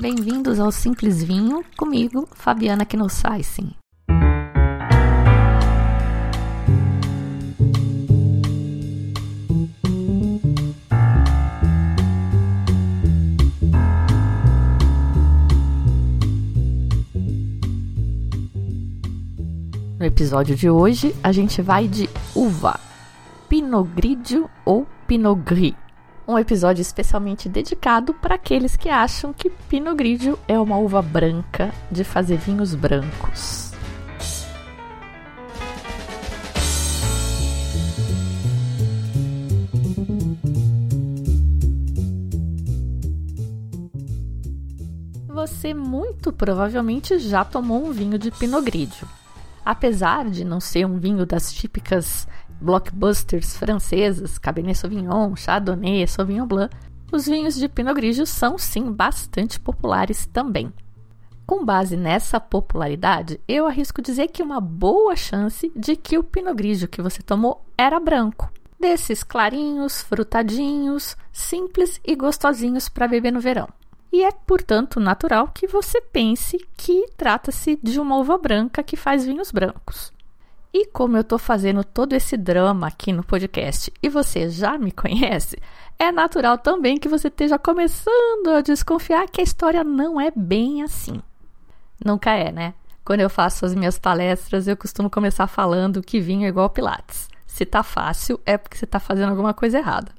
Bem-vindos ao Simples Vinho, comigo, Fabiana Knossaisen. No episódio de hoje, a gente vai de uva, Pinot Grigio ou Pinot Gris. Um episódio especialmente dedicado para aqueles que acham que Pinot Grigio é uma uva branca de fazer vinhos brancos. Você muito provavelmente já tomou um vinho de Pinot Grigio. Apesar de não ser um vinho das típicas blockbusters francesas, Cabernet Sauvignon, Chardonnay, Sauvignon Blanc, os vinhos de Pinot Grigio são sim bastante populares também. Com base nessa popularidade, eu arrisco dizer que uma boa chance de que o Pinot Grigio que você tomou era branco. Desses clarinhos, frutadinhos, simples e gostosinhos para beber no verão e é, portanto, natural que você pense que trata-se de uma uva branca que faz vinhos brancos. E como eu estou fazendo todo esse drama aqui no podcast e você já me conhece, é natural também que você esteja começando a desconfiar que a história não é bem assim. Nunca é, né? Quando eu faço as minhas palestras, eu costumo começar falando que vinho é igual Pilates. Se tá fácil, é porque você está fazendo alguma coisa errada.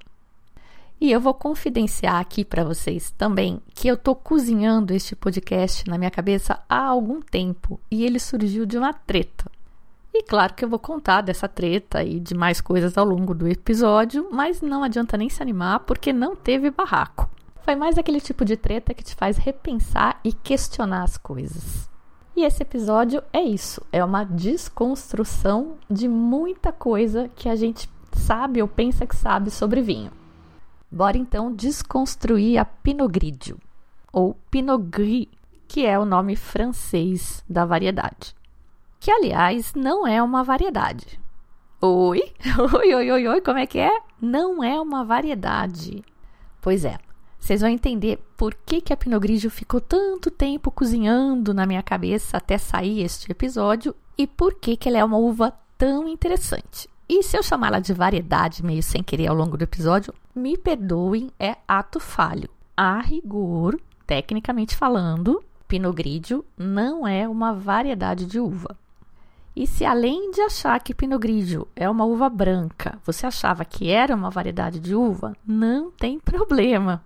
E eu vou confidenciar aqui para vocês também que eu tô cozinhando este podcast na minha cabeça há algum tempo e ele surgiu de uma treta. E claro que eu vou contar dessa treta e de mais coisas ao longo do episódio, mas não adianta nem se animar porque não teve barraco. Foi mais aquele tipo de treta que te faz repensar e questionar as coisas. E esse episódio é isso, é uma desconstrução de muita coisa que a gente sabe ou pensa que sabe sobre vinho. Bora então desconstruir a Pinot Grigio, ou Pinot Gris, que é o nome francês da variedade. Que, aliás, não é uma variedade. Oi? Oi, oi, oi, oi, como é que é? Não é uma variedade. Pois é, vocês vão entender por que, que a Pinot Grigio ficou tanto tempo cozinhando na minha cabeça até sair este episódio e por que, que ela é uma uva tão interessante. E se eu chamá-la de variedade meio sem querer ao longo do episódio, me perdoem, é ato falho. A rigor, tecnicamente falando, Pinot Grigio não é uma variedade de uva. E se além de achar que Pinot Grigio é uma uva branca, você achava que era uma variedade de uva, não tem problema.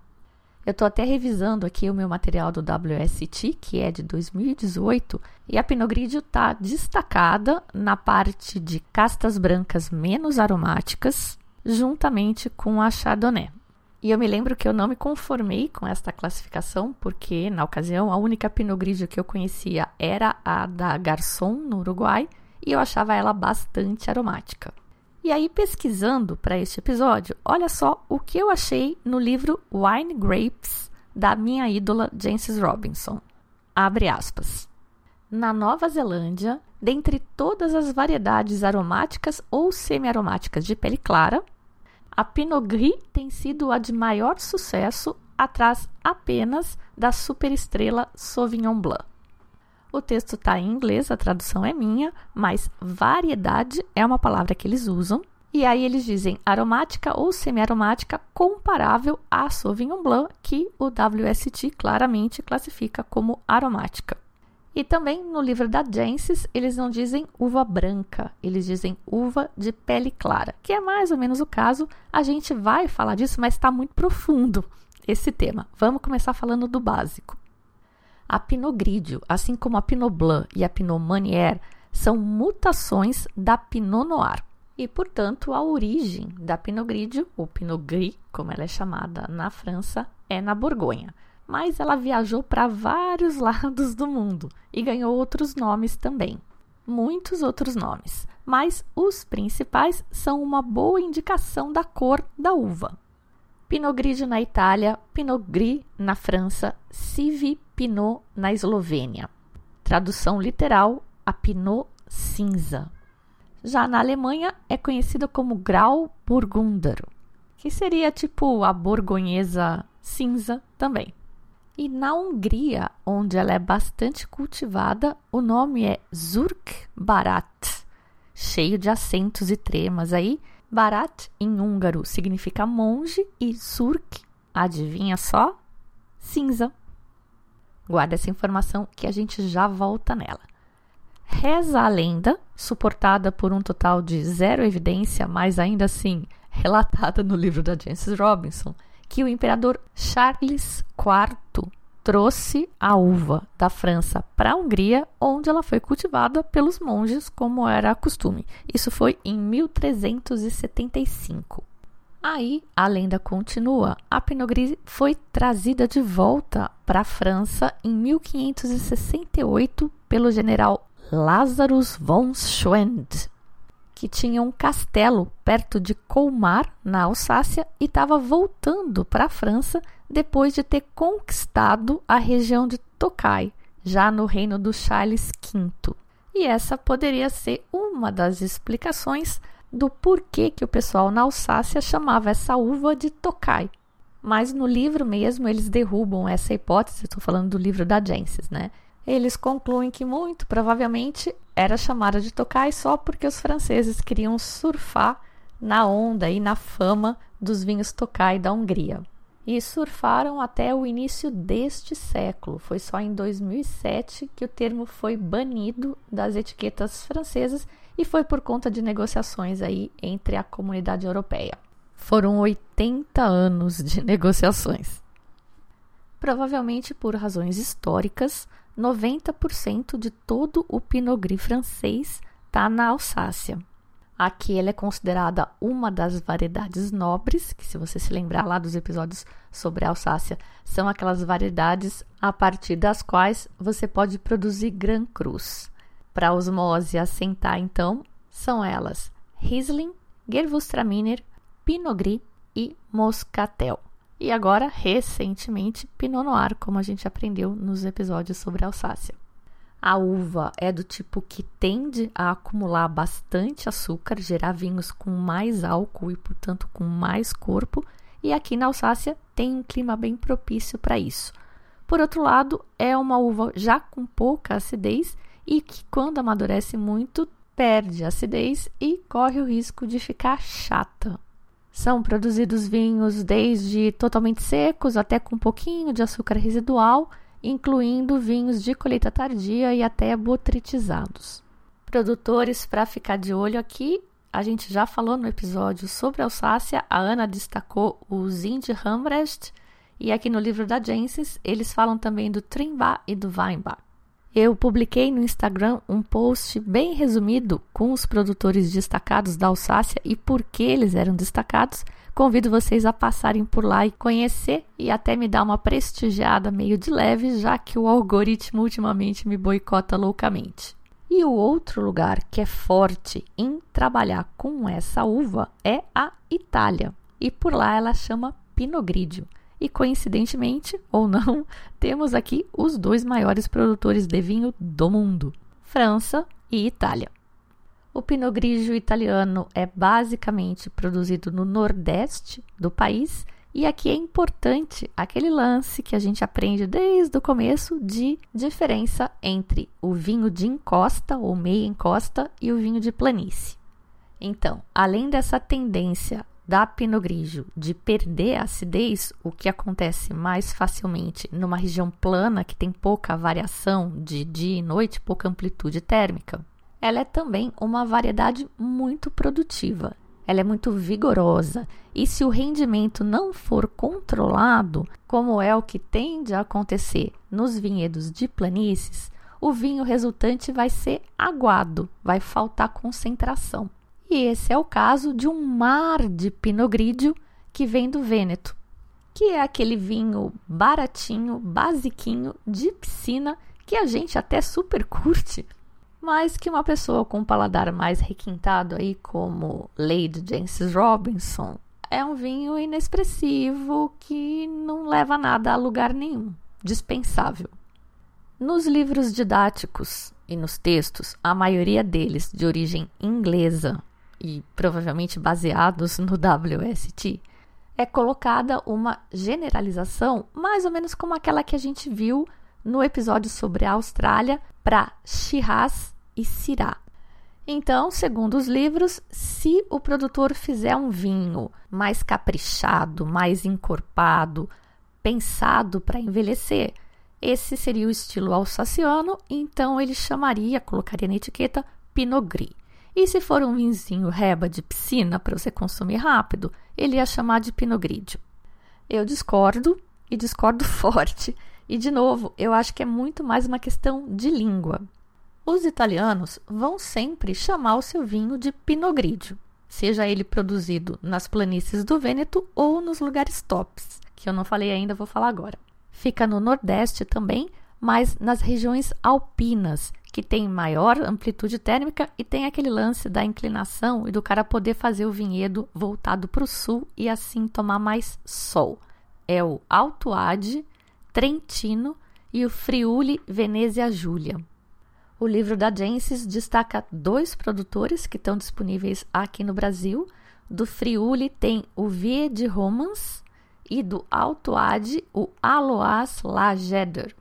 Eu estou até revisando aqui o meu material do WST, que é de 2018, e a Pinot Grigio está destacada na parte de castas brancas menos aromáticas, juntamente com a Chardonnay. E eu me lembro que eu não me conformei com esta classificação, porque na ocasião a única Pinot Grigio que eu conhecia era a da Garçon, no Uruguai, e eu achava ela bastante aromática. E aí, pesquisando para este episódio, olha só o que eu achei no livro Wine Grapes, da minha ídola Jancis Robinson. Abre aspas. Na Nova Zelândia, dentre todas as variedades aromáticas ou semi-aromáticas de pele clara, a Pinot Gris tem sido a de maior sucesso, atrás apenas da superestrela Sauvignon Blanc. O texto está em inglês, a tradução é minha, mas variedade é uma palavra que eles usam. E aí eles dizem aromática ou semi-aromática comparável à Sauvignon Blanc, que o WST claramente classifica como aromática. E também no livro da Jancis, eles não dizem uva branca, eles dizem uva de pele clara, que é mais ou menos o caso. A gente vai falar disso, mas está muito profundo esse tema. Vamos começar falando do básico. A Pinot Grigio, assim como a Pinot Blanc e a Pinot Meunier, são mutações da Pinot Noir. E, portanto, a origem da Pinot Grigio, ou Pinot Gris, como ela é chamada na França, é na Borgonha. Mas ela viajou para vários lados do mundo e ganhou outros nomes também. Muitos outros nomes, mas os principais são uma boa indicação da cor da uva. Pinot Grigio na Itália, Pinot Gris na França, Civi Pinot na Eslovênia. Tradução literal: a Pinot cinza. Já na Alemanha é conhecida como Grau Burgunder, que seria tipo a borgonhesa cinza também. E na Hungria, onde ela é bastante cultivada, o nome é Zurk Barat, cheio de acentos e tremas aí. Barat em húngaro significa monge e Zurk, adivinha só? Cinza. Guarda essa informação que a gente já volta nela. Reza a lenda, suportada por um total de zero evidência, mas ainda assim relatada no livro da Jancis Robinson, que o imperador Charles IV trouxe a uva da França para a Hungria, onde ela foi cultivada pelos monges, como era costume. Isso foi em 1375. Aí a lenda continua. A Pinot Gris foi trazida de volta para a França em 1568 pelo general Lazarus von Schwend, que tinha um castelo perto de Colmar, na Alsácia, e estava voltando para a França depois de ter conquistado a região de Tokai, já no reino do Charles V. E essa poderia ser uma das explicações do porquê que o pessoal na Alsácia chamava essa uva de Tokai. Mas no livro mesmo eles derrubam essa hipótese, estou falando do livro da Gensis, né? Eles concluem que muito provavelmente era chamada de Tokai só porque os franceses queriam surfar na onda e na fama dos vinhos Tokai da Hungria. E surfaram até o início deste século. Foi só em 2007 que o termo foi banido das etiquetas francesas e foi por conta de negociações aí entre a comunidade europeia. Foram 80 anos de negociações. Provavelmente por razões históricas, 90% de todo o Pinot Gris francês está na Alsácia. Aqui ela é considerada uma das variedades nobres, que se você se lembrar lá dos episódios sobre a Alsácia, são aquelas variedades a partir das quais você pode produzir Gran Cruz. Para osmose assentar, então, são elas Riesling, Gewürztraminer, Pinot Gris e Moscatel. E agora, recentemente, Pinot Noir, como a gente aprendeu nos episódios sobre Alsácia. A uva é do tipo que tende a acumular bastante açúcar, gerar vinhos com mais álcool e, portanto, com mais corpo, e aqui na Alsácia tem um clima bem propício para isso. Por outro lado, é uma uva já com pouca acidez e que, quando amadurece muito, perde acidez e corre o risco de ficar chata. São produzidos vinhos desde totalmente secos até com um pouquinho de açúcar residual, incluindo vinhos de colheita tardia e até botritizados. Produtores para ficar de olho aqui, a gente já falou no episódio sobre Alsácia, a Ana destacou o Zind Hamrest, e aqui no livro da Jensis eles falam também do Trimba e do Weinbach. Eu publiquei no Instagram um post bem resumido com os produtores destacados da Alsácia e por que eles eram destacados. Convido vocês a passarem por lá e conhecer e até me dar uma prestigiada meio de leve, já que o algoritmo ultimamente me boicota loucamente. E o outro lugar que é forte em trabalhar com essa uva é a Itália. E por lá ela chama Pinot Grigio. E coincidentemente, ou não, temos aqui os dois maiores produtores de vinho do mundo: França e Itália. O Pinot Grigio italiano é basicamente produzido no nordeste do país e aqui é importante aquele lance que a gente aprende desde o começo de diferença entre o vinho de encosta ou meia encosta e o vinho de planície. Então, além dessa tendência da Pinot Grigio de perder a acidez, o que acontece mais facilmente numa região plana que tem pouca variação de dia e noite, pouca amplitude térmica, ela é também uma variedade muito produtiva. Ela é muito vigorosa e se o rendimento não for controlado, como é o que tende a acontecer nos vinhedos de planícies, o vinho resultante vai ser aguado, vai faltar concentração. E esse é o caso de um mar de Pinot Grigio que vem do Vêneto, que é aquele vinho baratinho, basiquinho, de piscina, que a gente até super curte, mas que uma pessoa com um paladar mais requintado aí, como Lady Jancis Robinson, é um vinho inexpressivo que não leva nada a lugar nenhum, dispensável. Nos livros didáticos e nos textos, a maioria deles de origem inglesa, e provavelmente baseados no WST, é colocada uma generalização, mais ou menos como aquela que a gente viu no episódio sobre a Austrália, para Shiraz e Syrah. Então, segundo os livros, se o produtor fizer um vinho mais caprichado, mais encorpado, pensado para envelhecer, esse seria o estilo alsaciano, então ele chamaria, colocaria na etiqueta Pinot Gris. E se for um vinzinho reba de piscina para você consumir rápido, ele ia chamar de Pinot Grigio. Eu discordo e discordo forte. E de novo, eu acho que é muito mais uma questão de língua. Os italianos vão sempre chamar o seu vinho de Pinot Grigio, seja ele produzido nas planícies do Vêneto ou nos lugares tops, que eu não falei ainda, vou falar agora. Fica no Nordeste também, mas nas regiões alpinas, que tem maior amplitude térmica e tem aquele lance da inclinação e do cara poder fazer o vinhedo voltado para o sul e assim tomar mais sol. É o Alto Ade, Trentino e o Friuli Venezia Giulia. O livro da Gensis destaca dois produtores que estão disponíveis aqui no Brasil. Do Friuli tem o Vie de Romans e do Alto Ade o Aloas Lageder.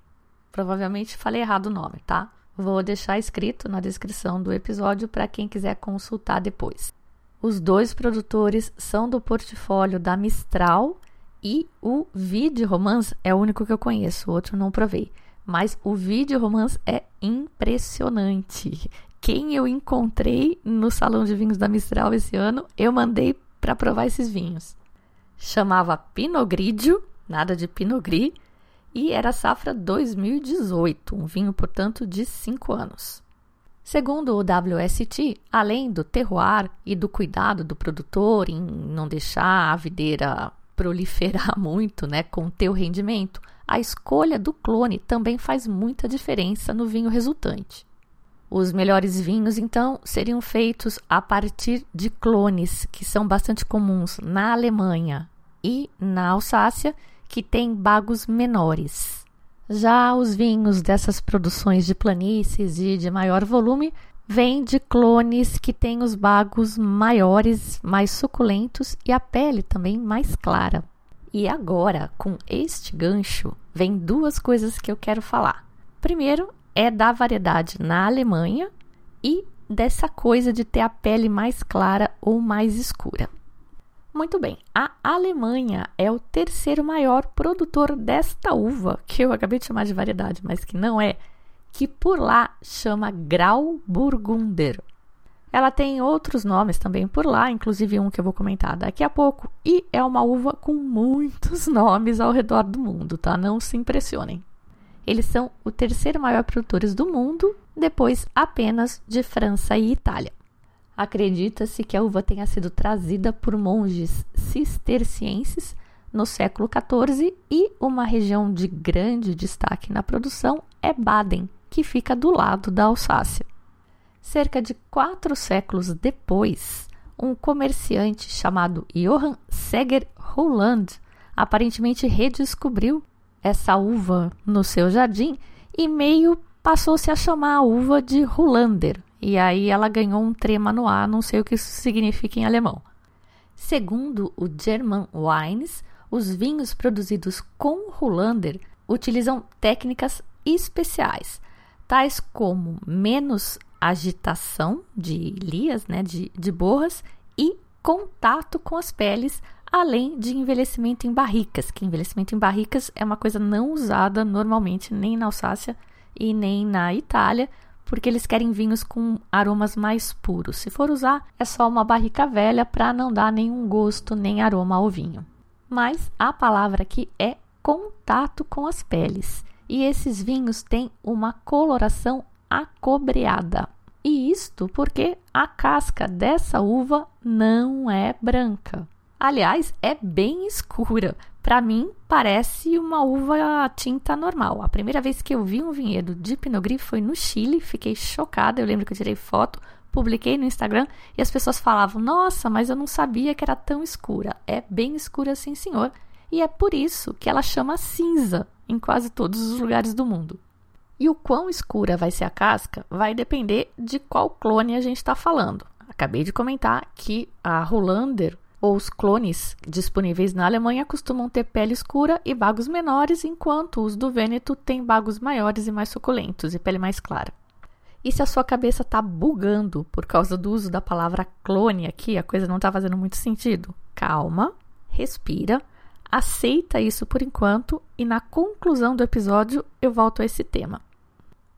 Provavelmente falei errado o nome, tá? Vou deixar escrito na descrição do episódio para quem quiser consultar depois. Os dois produtores são do portfólio da Mistral e o Vídeo Romance é o único que eu conheço, o outro não provei. Mas o Vídeo Romance é impressionante. Quem eu encontrei no Salão de Vinhos da Mistral esse ano, eu mandei para provar esses vinhos. Chamava Pinot Grigio, nada de Pinot Gris, e era safra 2018, um vinho, portanto, de 5 anos. Segundo o WST, além do terroir e do cuidado do produtor em não deixar a videira proliferar muito, né, com teu rendimento, a escolha do clone também faz muita diferença no vinho resultante. Os melhores vinhos, então, seriam feitos a partir de clones, que são bastante comuns na Alemanha e na Alsácia que tem bagos menores. Já os vinhos dessas produções de planícies e de maior volume vêm de clones que têm os bagos maiores, mais suculentos e a pele também mais clara. E agora, com este gancho, vem duas coisas que eu quero falar. Primeiro é da variedade na Alemanha e dessa coisa de ter a pele mais clara ou mais escura. Muito bem, a Alemanha é o terceiro maior produtor desta uva, que eu acabei de chamar de variedade, mas que não é, que por lá chama Grauburgunder. Ela tem outros nomes também por lá, inclusive um que eu vou comentar daqui a pouco, e é uma uva com muitos nomes ao redor do mundo, tá? Não se impressionem. Eles são o terceiro maior produtores do mundo, depois apenas de França e Itália. Acredita-se que a uva tenha sido trazida por monges cistercienses no século XIV e uma região de grande destaque na produção é Baden, que fica do lado da Alsácia. Cerca de quatro séculos depois, um comerciante chamado Johann Seger Holland aparentemente redescobriu essa uva no seu jardim e meio passou-se a chamar a uva de Hollander, e aí ela ganhou um trema no ar, não sei o que isso significa em alemão. Segundo o German Wines, os vinhos produzidos com Hollander utilizam técnicas especiais, tais como menos agitação de lias, né, de, de borras, e contato com as peles, além de envelhecimento em barricas, que envelhecimento em barricas é uma coisa não usada normalmente nem na Alsácia e nem na Itália, porque eles querem vinhos com aromas mais puros. Se for usar, é só uma barrica velha para não dar nenhum gosto nem aroma ao vinho. Mas a palavra aqui é contato com as peles. E esses vinhos têm uma coloração acobreada. E isto porque a casca dessa uva não é branca. Aliás, é bem escura. Para mim, parece uma uva tinta normal. A primeira vez que eu vi um vinhedo de Pinot Gris foi no Chile. Fiquei chocada. Eu lembro que eu tirei foto, publiquei no Instagram e as pessoas falavam: Nossa, mas eu não sabia que era tão escura. É bem escura, sim, senhor. E é por isso que ela chama cinza em quase todos os lugares do mundo. E o quão escura vai ser a casca vai depender de qual clone a gente está falando. Acabei de comentar que a Hollander Os clones disponíveis na Alemanha costumam ter pele escura e bagos menores, enquanto os do Vêneto têm bagos maiores e mais suculentos e pele mais clara. E se a sua cabeça está bugando por causa do uso da palavra clone aqui, a coisa não está fazendo muito sentido, calma, respira, aceita isso por enquanto e na conclusão do episódio eu volto a esse tema.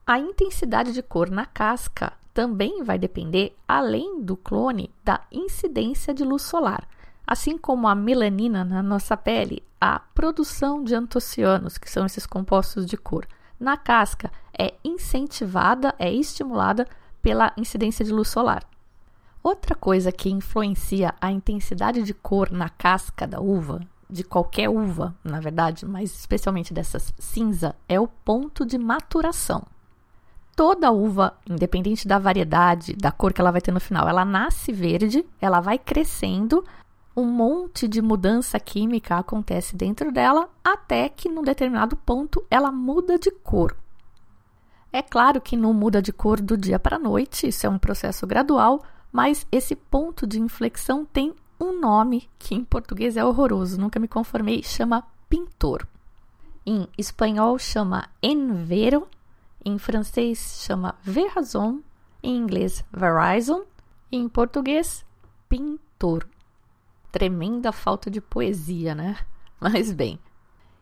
A intensidade de cor na casca também vai depender, além do clone, da incidência de luz solar. Assim como a melanina na nossa pele, a produção de antocianos, que são esses compostos de cor, na casca é incentivada, é estimulada pela incidência de luz solar. Outra coisa que influencia a intensidade de cor na casca da uva, de qualquer uva, na verdade, mas especialmente dessas cinza, é o ponto de maturação. Toda uva, independente da variedade, da cor que ela vai ter no final, ela nasce verde, ela vai crescendo, um monte de mudança química acontece dentro dela, até que num determinado ponto ela muda de cor. É claro que não muda de cor do dia para a noite, isso é um processo gradual, mas esse ponto de inflexão tem um nome que em português é horroroso, nunca me conformei, chama pintor. Em espanhol chama envero, em francês chama verrazon, em inglês verizon e em português pintor. Tremenda falta de poesia, né? Mas bem,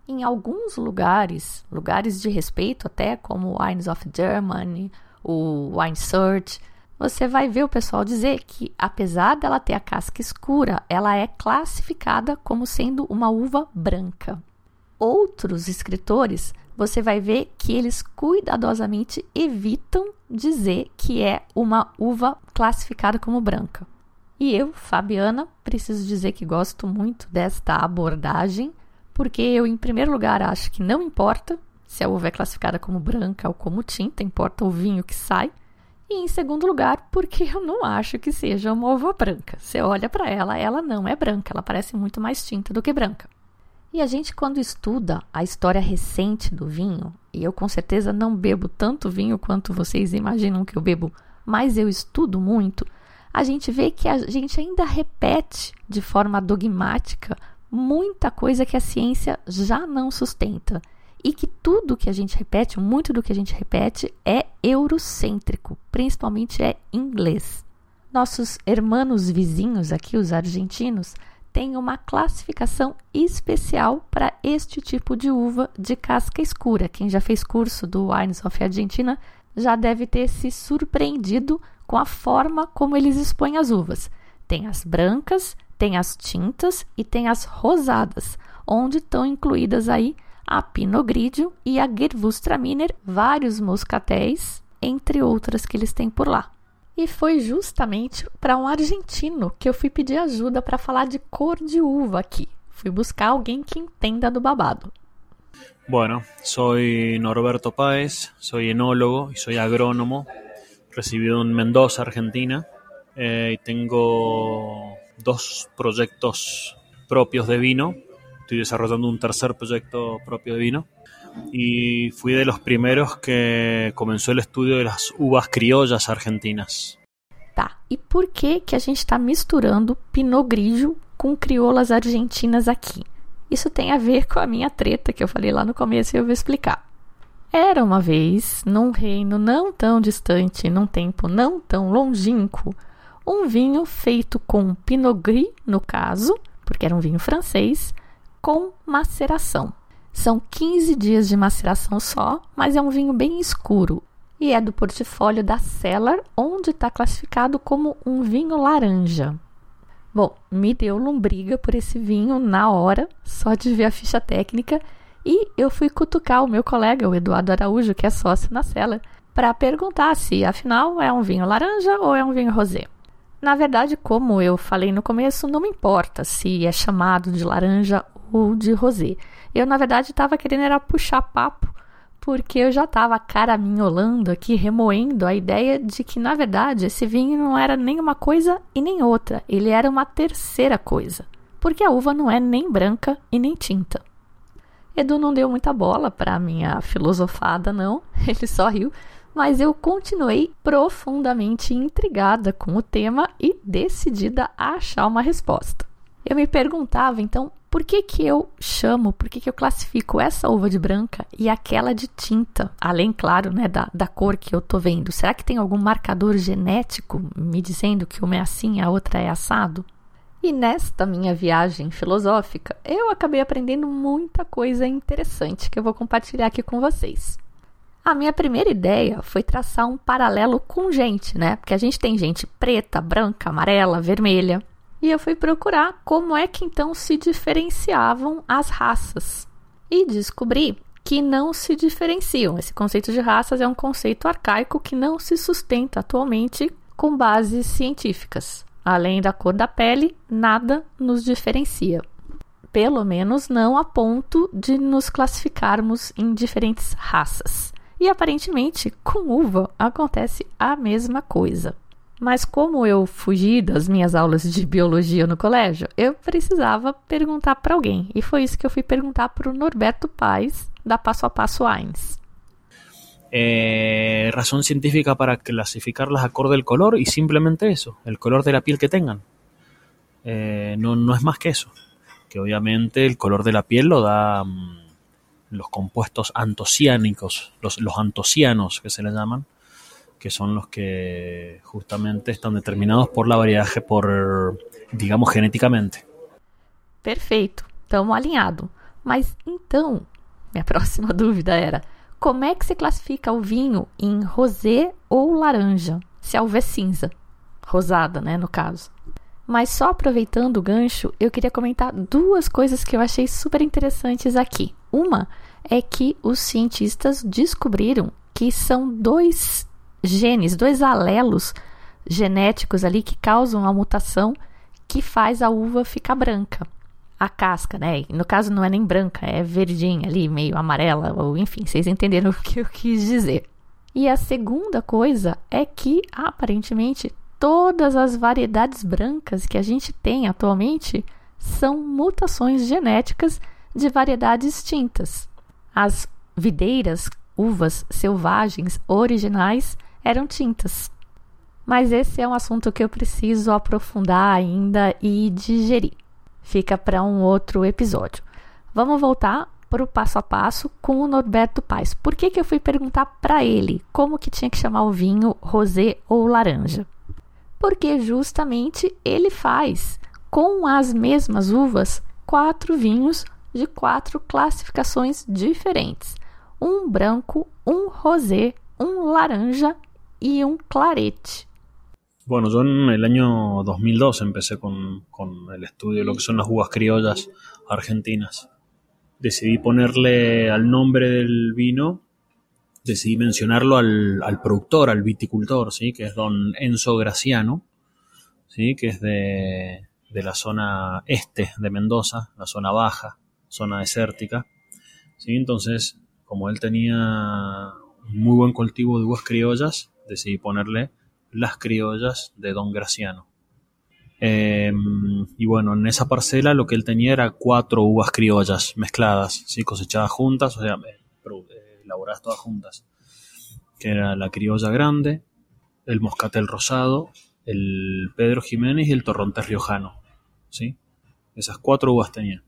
em alguns lugares, lugares de respeito até, como Wines of Germany, o Wine Search, você vai ver o pessoal dizer que, apesar dela ter a casca escura, ela é classificada como sendo uma uva branca. Outros escritores, você vai ver que eles cuidadosamente evitam dizer que é uma uva classificada como branca. E eu, Fabiana, preciso dizer que gosto muito desta abordagem, porque eu, em primeiro lugar, acho que não importa se a uva é classificada como branca ou como tinta, importa o vinho que sai. E em segundo lugar, porque eu não acho que seja uma uva branca. Você olha para ela, ela não é branca, ela parece muito mais tinta do que branca. E a gente, quando estuda a história recente do vinho, e eu com certeza não bebo tanto vinho quanto vocês imaginam que eu bebo, mas eu estudo muito, a gente vê que a gente ainda repete de forma dogmática muita coisa que a ciência já não sustenta e que tudo que a gente repete, muito do que a gente repete, é eurocêntrico, principalmente é inglês. Nossos hermanos vizinhos aqui, os argentinos, têm uma classificação especial para este tipo de uva de casca escura. Quem já fez curso do Wines of Argentina já deve ter se surpreendido com a forma como eles expõem as uvas. Tem as brancas, tem as tintas e tem as rosadas, onde estão incluídas aí a Pinot Grigio e a Gewürztraminer, vários moscatéis, entre outras que eles têm por lá. E foi justamente para um argentino que eu fui pedir ajuda para falar de cor de uva aqui. Fui buscar alguém que entenda do babado. Bueno, soy Norberto Páez, soy enólogo y soy agrónomo, residido en Mendoza, Argentina, eh, y tengo dos proyectos propios de vino estoy desarrollando un tercer proyecto propio de vino y fui de los primeros que comenzó el estudio de las uvas criollas argentinas. Tá, e por que que a gente está misturando Pinot Grigio com crioulas argentinas aqui? Isso tem a ver com a minha treta que eu falei lá no começo e eu vou explicar. Era uma vez, num reino não tão distante, num tempo não tão longínquo, um vinho feito com Pinot Gris, no caso, porque era um vinho francês, com maceração. São 15 dias de maceração só, mas é um vinho bem escuro e é do portfólio da Cellar, onde está classificado como um vinho laranja. Bom, me deu lombriga por esse vinho na hora, só de ver a ficha técnica, e eu fui cutucar o meu colega, o Eduardo Araújo, que é sócio na Cellar, para perguntar se afinal é um vinho laranja ou é um vinho rosé. Na verdade, como eu falei no começo, não me importa se é chamado de laranja ou de rosé. Eu, na verdade, estava querendo era puxar papo, porque eu já estava caraminholando aqui, remoendo a ideia de que, na verdade, esse vinho não era nem uma coisa e nem outra, ele era uma terceira coisa, porque a uva não é nem branca e nem tinta. Edu não deu muita bola para minha filosofada, não, ele só riu, mas eu continuei profundamente intrigada com o tema e decidida a achar uma resposta. Eu me perguntava, então, por que, que eu chamo, por que, que eu classifico essa uva de branca e aquela de tinta, além, claro, né, da, da cor que eu tô vendo? Será que tem algum marcador genético me dizendo que uma é assim e a outra é assado? E nesta minha viagem filosófica, eu acabei aprendendo muita coisa interessante que eu vou compartilhar aqui com vocês. A minha primeira ideia foi traçar um paralelo com gente, né? Porque a gente tem gente preta, branca, amarela, vermelha e eu fui procurar como é que então se diferenciavam as raças. E descobri que não se diferenciam. Esse conceito de raças é um conceito arcaico que não se sustenta atualmente com bases científicas. Além da cor da pele, nada nos diferencia. Pelo menos não a ponto de nos classificarmos em diferentes raças. E aparentemente, com uva acontece a mesma coisa. Mas como eu fugi das minhas aulas de biologia no colégio, eu precisava perguntar para alguém. E foi isso que eu fui perguntar para o Norberto Paz, da Passo a Passo Ains. Eh, razón científica para clasificarlas acorde al color y simplemente eso, el color de la piel que tengan. Eh, no, no, es más que eso. Que obviamente el color de la piel lo da um, los compuestos antociánicos, los, antocianos que se les llaman, que son los que justamente están determinados por la variedad, por, digamos, geneticamente. Perfeito, estamos alinhados. Mas então, minha próxima dúvida era: como é que se classifica o vinho em rosé ou laranja? Se a uva é cinza, rosada, né, no caso. Mas só aproveitando o gancho, eu queria comentar duas coisas que eu achei super interessantes aqui. Uma é que os cientistas descobriram que são dois genes, dois alelos genéticos ali que causam a mutação que faz a uva ficar branca. A casca, né? No caso não é nem branca, é verdinha ali, meio amarela, ou enfim, vocês entenderam o que eu quis dizer. E a segunda coisa é que aparentemente todas as variedades brancas que a gente tem atualmente são mutações genéticas de variedades tintas. As videiras, uvas selvagens originais eram tintas. Mas esse é um assunto que eu preciso aprofundar ainda e digerir. Fica para um outro episódio. Vamos voltar para o passo a passo com o Norberto Paz. Por que, que eu fui perguntar para ele como que tinha que chamar o vinho rosé ou laranja? Porque justamente ele faz com as mesmas uvas quatro vinhos de quatro classificações diferentes: um branco, um rosé, um laranja y un clarete. Bueno, yo en el año 2002 empecé con, con, el estudio de lo que son las uvas criollas argentinas. Decidí ponerle al nombre del vino, decidí mencionarlo al, al productor, al viticultor, ¿sí? que es don Enzo Graciano, ¿sí? que es de, de la zona este de Mendoza, la zona baja, zona desértica. ¿sí? Entonces, como él tenía un muy buen cultivo de uvas criollas, decidí ponerle Las Criollas de Don Graciano. Eh, y bueno, en esa parcela lo que él tenía era cuatro uvas criollas mezcladas, ¿sí? cosechadas juntas, o sea, eh, elaboradas todas juntas. Que era la criolla grande, el moscatel rosado, el Pedro Jiménez y el torrontés riojano. ¿sí? Esas cuatro uvas tenía.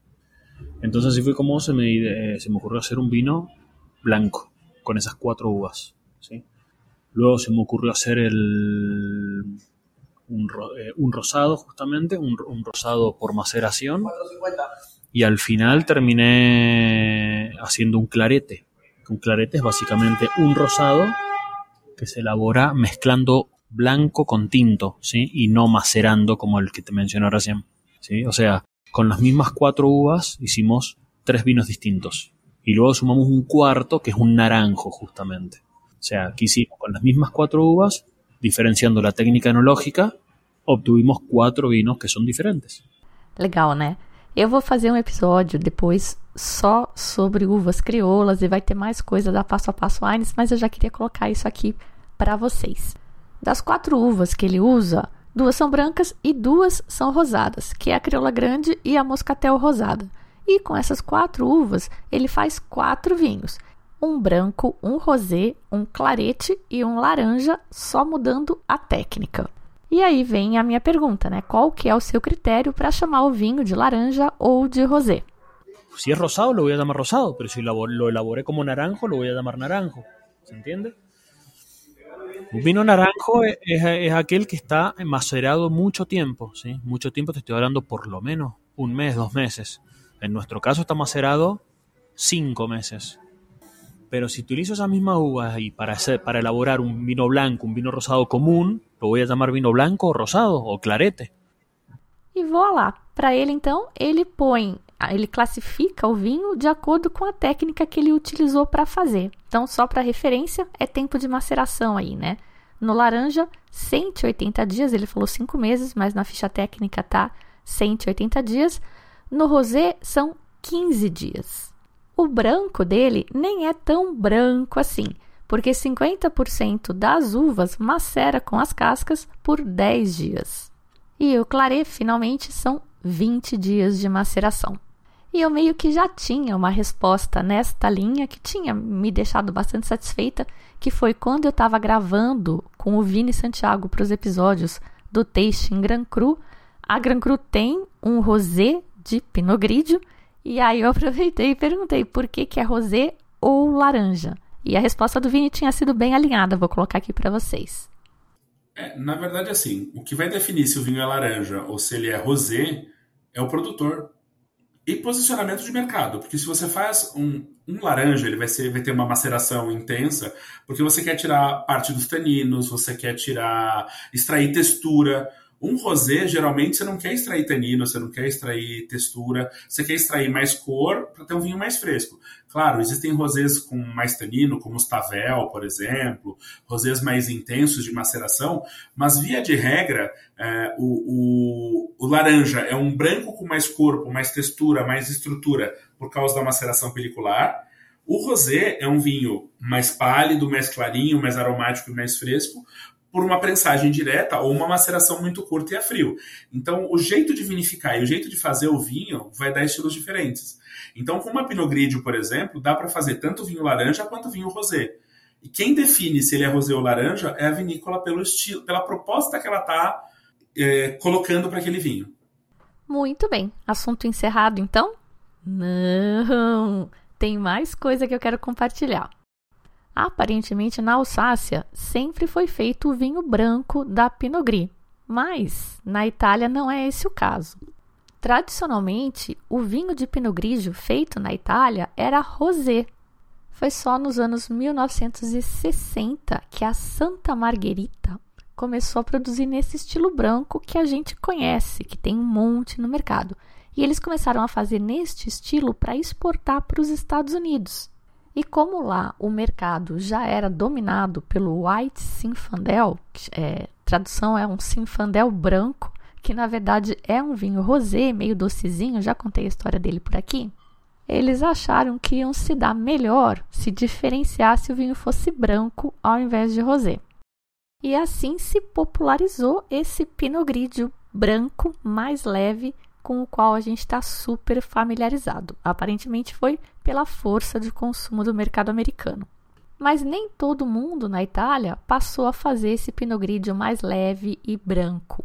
Entonces así fue como se me, eh, se me ocurrió hacer un vino blanco con esas cuatro uvas. ¿sí? Luego se me ocurrió hacer el, un, eh, un rosado, justamente, un, rosado por maceración. Y al final terminé haciendo un clarete. Un clarete es básicamente un rosado que se elabora mezclando blanco con tinto, ¿sí? Y no macerando como el que te mencioné recién, ¿sí? O sea, con las mismas cuatro uvas hicimos tres vinos distintos. Y luego sumamos un cuarto que es un naranjo, justamente. O sea, aquí hicimos con las mismas cuatro uvas, diferenciando la técnica enológica, obtuvimos quatro vinos que são diferentes. Legal, né? Eu vou fazer um episódio depois só sobre uvas crioulas e vai ter mais coisa da Passo a Passo Wines, mas eu já queria colocar isso aqui para vocês. Das quatro uvas que ele usa, duas são brancas e duas são rosadas, que é a crioula grande e a moscatel rosada. E com essas quatro uvas, ele faz quatro vinhos um branco, um rosé, um clarete e um laranja, só mudando a técnica. E aí vem a minha pergunta, né? Qual que é o seu critério para chamar o vinho de laranja ou de rosé? Si es rosado, lo voy a llamar rosado, pero si lo elaboré como naranjo, lo voy a llamar naranjo. ¿Se entiende? Un vino naranjo es, es, aquel que está macerado mucho tiempo, ¿sí? Mucho tiempo, te estoy hablando por lo menos un mes, dos meses. En nuestro caso está macerado cinco meses. Pero si utilizo esas mismas uvas y para, hacer, para elaborar un vino blanco, un vino rosado común, lo voy a llamar vino blanco rosado o clarete. E voilà, para ele então, ele põe, ele classifica o vinho de acordo com a técnica que ele utilizou para fazer. Então, só para referência, é tempo de maceração aí, né? No laranja, 180 dias, ele falou 5 meses, mas na ficha técnica tá 180 dias. No rosé, são 15 dias. O branco dele nem é tão branco assim, porque 50% das uvas macera com as cascas por 10 dias. E o claret, finalmente, são 20 dias de maceração. E eu meio que já tinha uma resposta nesta linha que tinha me deixado bastante satisfeita, que foi quando eu estava gravando com o Vini Santiago para os episódios do Tasting Grand Cru. A Grand Cru tem um rosé de Pinot Grigio e aí eu aproveitei e perguntei por que, que é rosé ou laranja. E a resposta do Vini tinha sido bem alinhada, vou colocar aqui para vocês. É, na verdade, assim, o que vai definir se o vinho é laranja ou se ele é rosé é o produtor. E posicionamento de mercado, porque se você faz um, um laranja, ele vai, ser, vai ter uma maceração intensa, porque você quer tirar parte dos taninos, você quer tirar, extrair textura. Um rosé, geralmente, você não quer extrair tanino, você não quer extrair textura, você quer extrair mais cor para ter um vinho mais fresco. Claro, existem rosés com mais tanino, como os Tavel, por exemplo, rosés mais intensos de maceração, mas via de regra, é, o, o, o laranja é um branco com mais corpo, mais textura, mais estrutura, por causa da maceração pelicular. O rosé é um vinho mais pálido, mais clarinho, mais aromático e mais fresco por uma prensagem direta ou uma maceração muito curta e a frio. Então, o jeito de vinificar e o jeito de fazer o vinho vai dar estilos diferentes. Então, com uma Pinot Grigio, por exemplo, dá para fazer tanto vinho laranja quanto vinho rosé. E quem define se ele é rosé ou laranja é a vinícola pelo estilo, pela proposta que ela está é, colocando para aquele vinho. Muito bem. Assunto encerrado, então? Não! Tem mais coisa que eu quero compartilhar. Aparentemente, na Alsácia sempre foi feito o vinho branco da Pinot Gris, mas na Itália não é esse o caso. Tradicionalmente, o vinho de Pinot Grigio feito na Itália era rosé. Foi só nos anos 1960 que a Santa Margherita começou a produzir nesse estilo branco que a gente conhece, que tem um monte no mercado. E eles começaram a fazer neste estilo para exportar para os Estados Unidos. E como lá o mercado já era dominado pelo White Zinfandel, que é, tradução é um Zinfandel branco, que na verdade é um vinho rosé, meio docezinho, já contei a história dele por aqui. Eles acharam que iam se dar melhor se diferenciasse o vinho fosse branco ao invés de rosé. E assim se popularizou esse Pinot Grigio branco mais leve com o qual a gente está super familiarizado. Aparentemente foi pela força de consumo do mercado americano. Mas nem todo mundo na Itália passou a fazer esse Pinot Grigio mais leve e branco.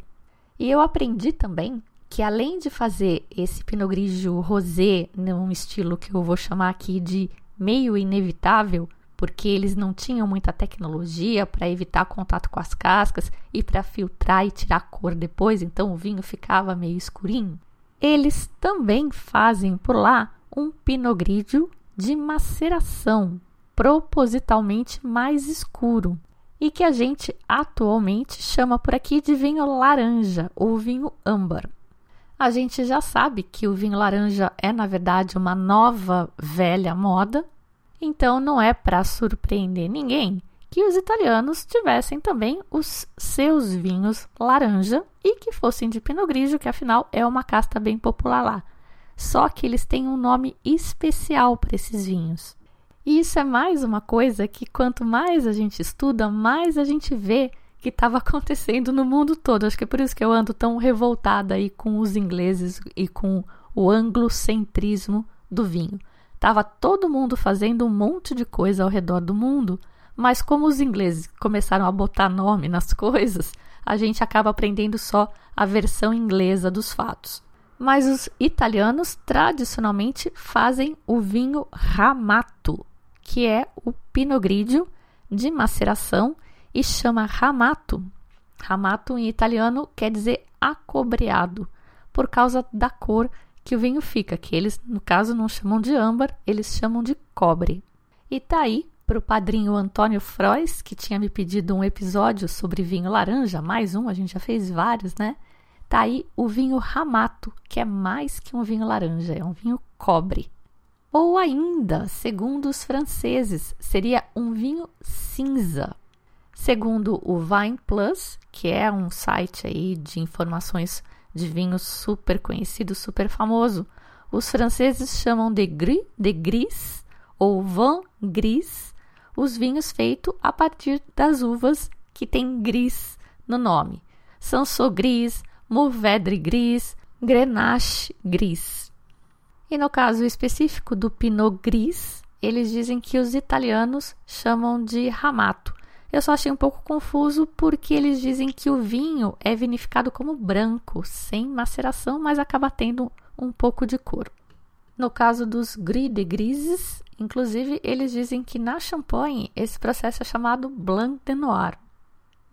E eu aprendi também que além de fazer esse Pinot Grigio rosé num estilo que eu vou chamar aqui de meio inevitável, porque eles não tinham muita tecnologia para evitar contato com as cascas e para filtrar e tirar cor depois, então o vinho ficava meio escurinho eles também fazem por lá um Pinot Grigio de maceração, propositalmente mais escuro, e que a gente atualmente chama por aqui de vinho laranja ou vinho âmbar. A gente já sabe que o vinho laranja é, na verdade, uma nova velha moda, então não é para surpreender ninguém que os italianos tivessem também os seus vinhos laranja e que fossem de Pinot Grigio, que afinal é uma casta bem popular lá. Só que eles têm um nome especial para esses vinhos. E isso é mais uma coisa que quanto mais a gente estuda, mais a gente vê que estava acontecendo no mundo todo. Acho que é por isso que eu ando tão revoltada aí com os ingleses e com o anglocentrismo do vinho. Tava todo mundo fazendo um monte de coisa ao redor do mundo, mas como os ingleses começaram a botar nome nas coisas, a gente acaba aprendendo só a versão inglesa dos fatos. Mas os italianos tradicionalmente fazem o vinho Ramato, que é o Pinot Grigio de maceração e chama Ramato. Ramato em italiano quer dizer acobreado, por causa da cor que o vinho fica, que eles, no caso, não chamam de âmbar, eles chamam de cobre. E tá aí para o padrinho Antônio Frois, que tinha me pedido um episódio sobre vinho laranja, mais um, a gente já fez vários, né? Tá aí o vinho Ramato, que é mais que um vinho laranja, é um vinho cobre. Ou ainda, segundo os franceses, seria um vinho cinza. Segundo o Vine Plus, que é um site aí de informações de vinho super conhecido, super famoso, os franceses chamam de gris, de gris ou vin gris os vinhos feitos a partir das uvas que têm gris no nome. Sanso gris, Mourvedre gris, Grenache gris. E no caso específico do Pinot Gris, eles dizem que os italianos chamam de Ramato. Eu só achei um pouco confuso porque eles dizem que o vinho é vinificado como branco, sem maceração, mas acaba tendo um pouco de cor. No caso dos Gris de Grises, inclusive, eles dizem que na Champagne esse processo é chamado Blanc de Noir.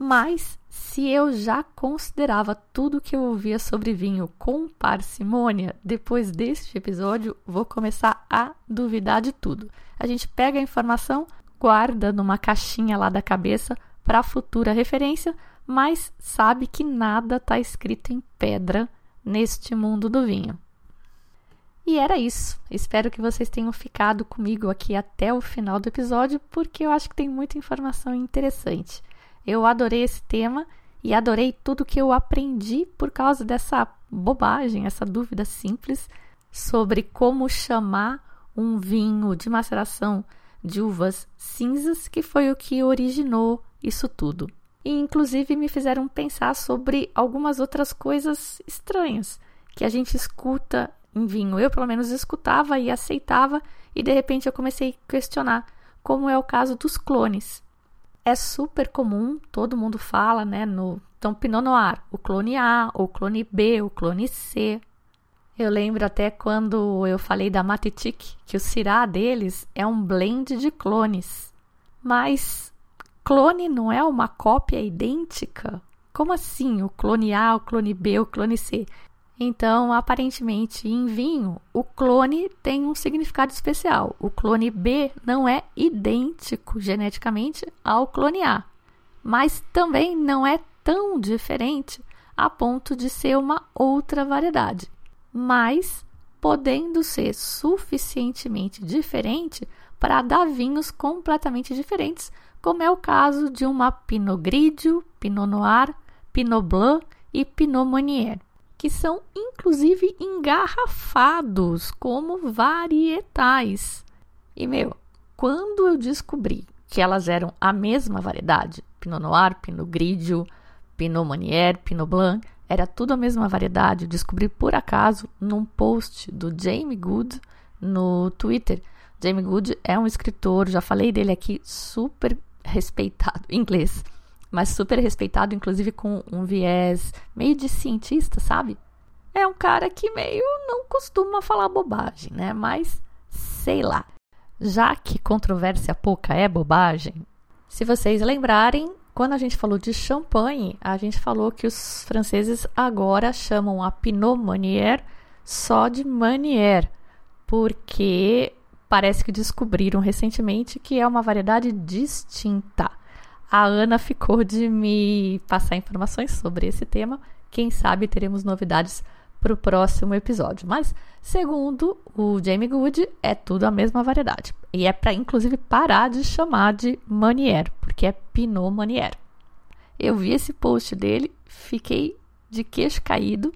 Mas se eu já considerava tudo que eu ouvia sobre vinho com parcimônia, depois deste episódio vou começar a duvidar de tudo. A gente pega a informação, guarda numa caixinha lá da cabeça para futura referência, mas sabe que nada está escrito em pedra neste mundo do vinho. E era isso. Espero que vocês tenham ficado comigo aqui até o final do episódio, porque eu acho que tem muita informação interessante. Eu adorei esse tema e adorei tudo que eu aprendi por causa dessa bobagem, essa dúvida simples sobre como chamar um vinho de maceração de uvas cinzas, que foi o que originou isso tudo. E inclusive me fizeram pensar sobre algumas outras coisas estranhas que a gente escuta em vinho. Eu, pelo menos, escutava e aceitava, e de repente eu comecei a questionar, como é o caso dos clones é super comum, todo mundo fala, né? No então, Pinot Noir, o clone A, o clone B, o clone C. Eu lembro até quando eu falei da Matetic, que o Syrah deles é um blend de clones. Mas clone não é uma cópia idêntica? Como assim o clone A, o clone B, o clone C? Então, aparentemente, em vinho, o clone tem um significado especial. O clone B não é idêntico geneticamente ao clone A, mas também não é tão diferente a ponto de ser uma outra variedade, mas podendo ser suficientemente diferente para dar vinhos completamente diferentes, como é o caso de uma Pinot Grigio, Pinot Noir, Pinot Blanc e Pinot Meunier que são inclusive engarrafados como varietais. E meu, quando eu descobri que elas eram a mesma variedade, Pinot Noir, Pinot Grigio, Pinot Meunier, Pinot Blanc, era tudo a mesma variedade. Eu descobri por acaso num post do Jamie Good no Twitter. Jamie Good é um escritor, já falei dele aqui, super respeitado inglês mas super respeitado, inclusive com um viés meio de cientista, sabe? É um cara que meio não costuma falar bobagem, né? Mas sei lá. Já que controvérsia pouca é bobagem, se vocês lembrarem, quando a gente falou de champanhe, a gente falou que os franceses agora chamam a Pinot Meunier só de Meunier, porque parece que descobriram recentemente que é uma variedade distinta a Ana ficou de me passar informações sobre esse tema. Quem sabe teremos novidades para o próximo episódio. Mas, segundo o Jamie Good, é tudo a mesma variedade. E é para, inclusive, parar de chamar de Manier, porque é Pinot Manier. Eu vi esse post dele, fiquei de queixo caído.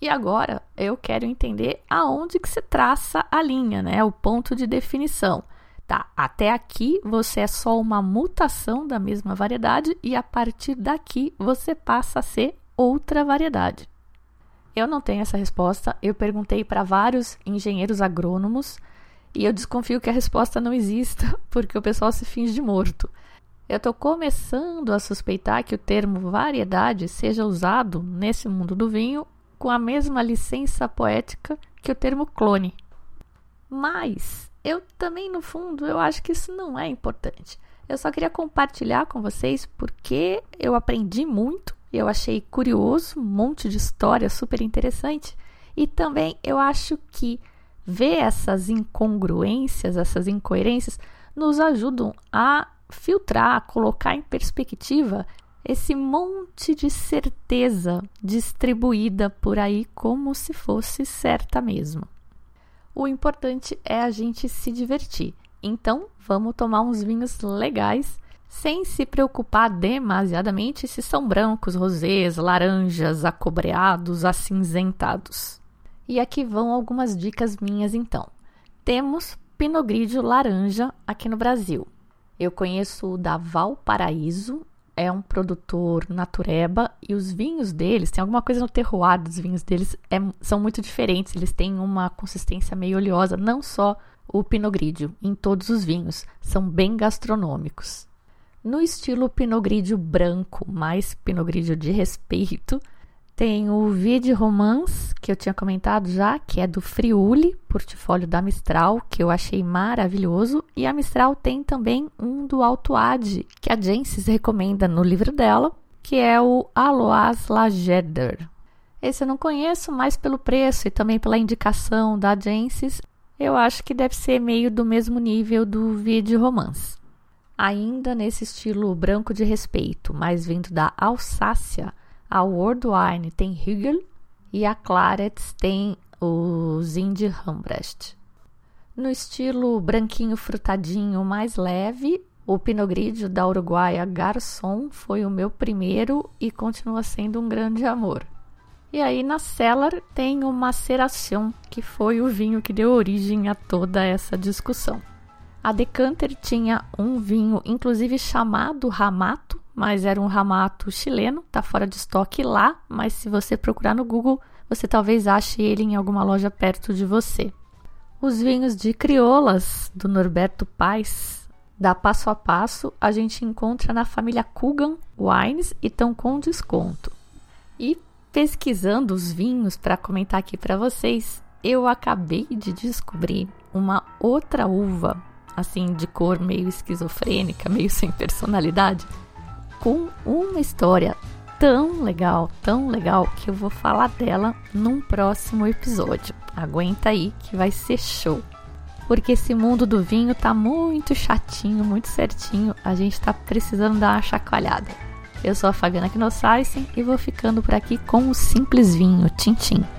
E agora eu quero entender aonde que se traça a linha, né? O ponto de definição. Tá, até aqui você é só uma mutação da mesma variedade e a partir daqui você passa a ser outra variedade. Eu não tenho essa resposta. Eu perguntei para vários engenheiros agrônomos e eu desconfio que a resposta não exista porque o pessoal se finge de morto. Eu estou começando a suspeitar que o termo variedade seja usado nesse mundo do vinho com a mesma licença poética que o termo clone. Mas eu também, no fundo, eu acho que isso não é importante. Eu só queria compartilhar com vocês porque eu aprendi muito, eu achei curioso, um monte de história super interessante e também eu acho que ver essas incongruências, essas incoerências nos ajudam a filtrar, colocar em perspectiva esse monte de certeza distribuída por aí como se fosse certa mesmo. O importante é a gente se divertir. Então, vamos tomar uns vinhos legais, sem se preocupar demasiadamente se são brancos, rosés, laranjas, acobreados, acinzentados. E aqui vão algumas dicas minhas então. Temos Pinot Grigio laranja aqui no Brasil. Eu conheço o da Valparaíso, é um produtor natureba e os vinhos deles, tem alguma coisa no terroir dos vinhos deles, é, são muito diferentes, eles têm uma consistência meio oleosa, não só o Pinot Grigio, em todos os vinhos, são bem gastronômicos. No estilo Pinot Grigio branco, mais Pinot Grigio de respeito, tem o Vide Romance, que eu tinha comentado já, que é do Friuli, portfólio da Mistral, que eu achei maravilhoso. E a Mistral tem também um do Alto Ade, que a Jensis recomenda no livro dela, que é o Aloas Lageder. Esse eu não conheço, mas pelo preço e também pela indicação da Jensis, eu acho que deve ser meio do mesmo nível do Vide Romance. Ainda nesse estilo branco de respeito, mas vindo da Alsácia, a World Wine tem Hügel e a Clarets tem o Zindi Rambrecht. No estilo branquinho frutadinho mais leve, o Pinot Grigio da Uruguaia Garçom foi o meu primeiro e continua sendo um grande amor. E aí na Cellar tem o Maceração, que foi o vinho que deu origem a toda essa discussão. A Decanter tinha um vinho, inclusive chamado Ramato, mas era um ramato chileno, tá fora de estoque lá, mas se você procurar no Google, você talvez ache ele em alguma loja perto de você. Os vinhos de crioulas do Norberto Paz, da Passo a Passo, a gente encontra na família Kugan Wines e estão com desconto. E pesquisando os vinhos para comentar aqui para vocês, eu acabei de descobrir uma outra uva, assim de cor meio esquizofrênica, meio sem personalidade, com uma história tão legal, tão legal, que eu vou falar dela num próximo episódio. Aguenta aí que vai ser show. Porque esse mundo do vinho tá muito chatinho, muito certinho. A gente tá precisando dar uma chacoalhada. Eu sou a Fabiana Knossaisen e vou ficando por aqui com o Simples Vinho. Tchim, tchim.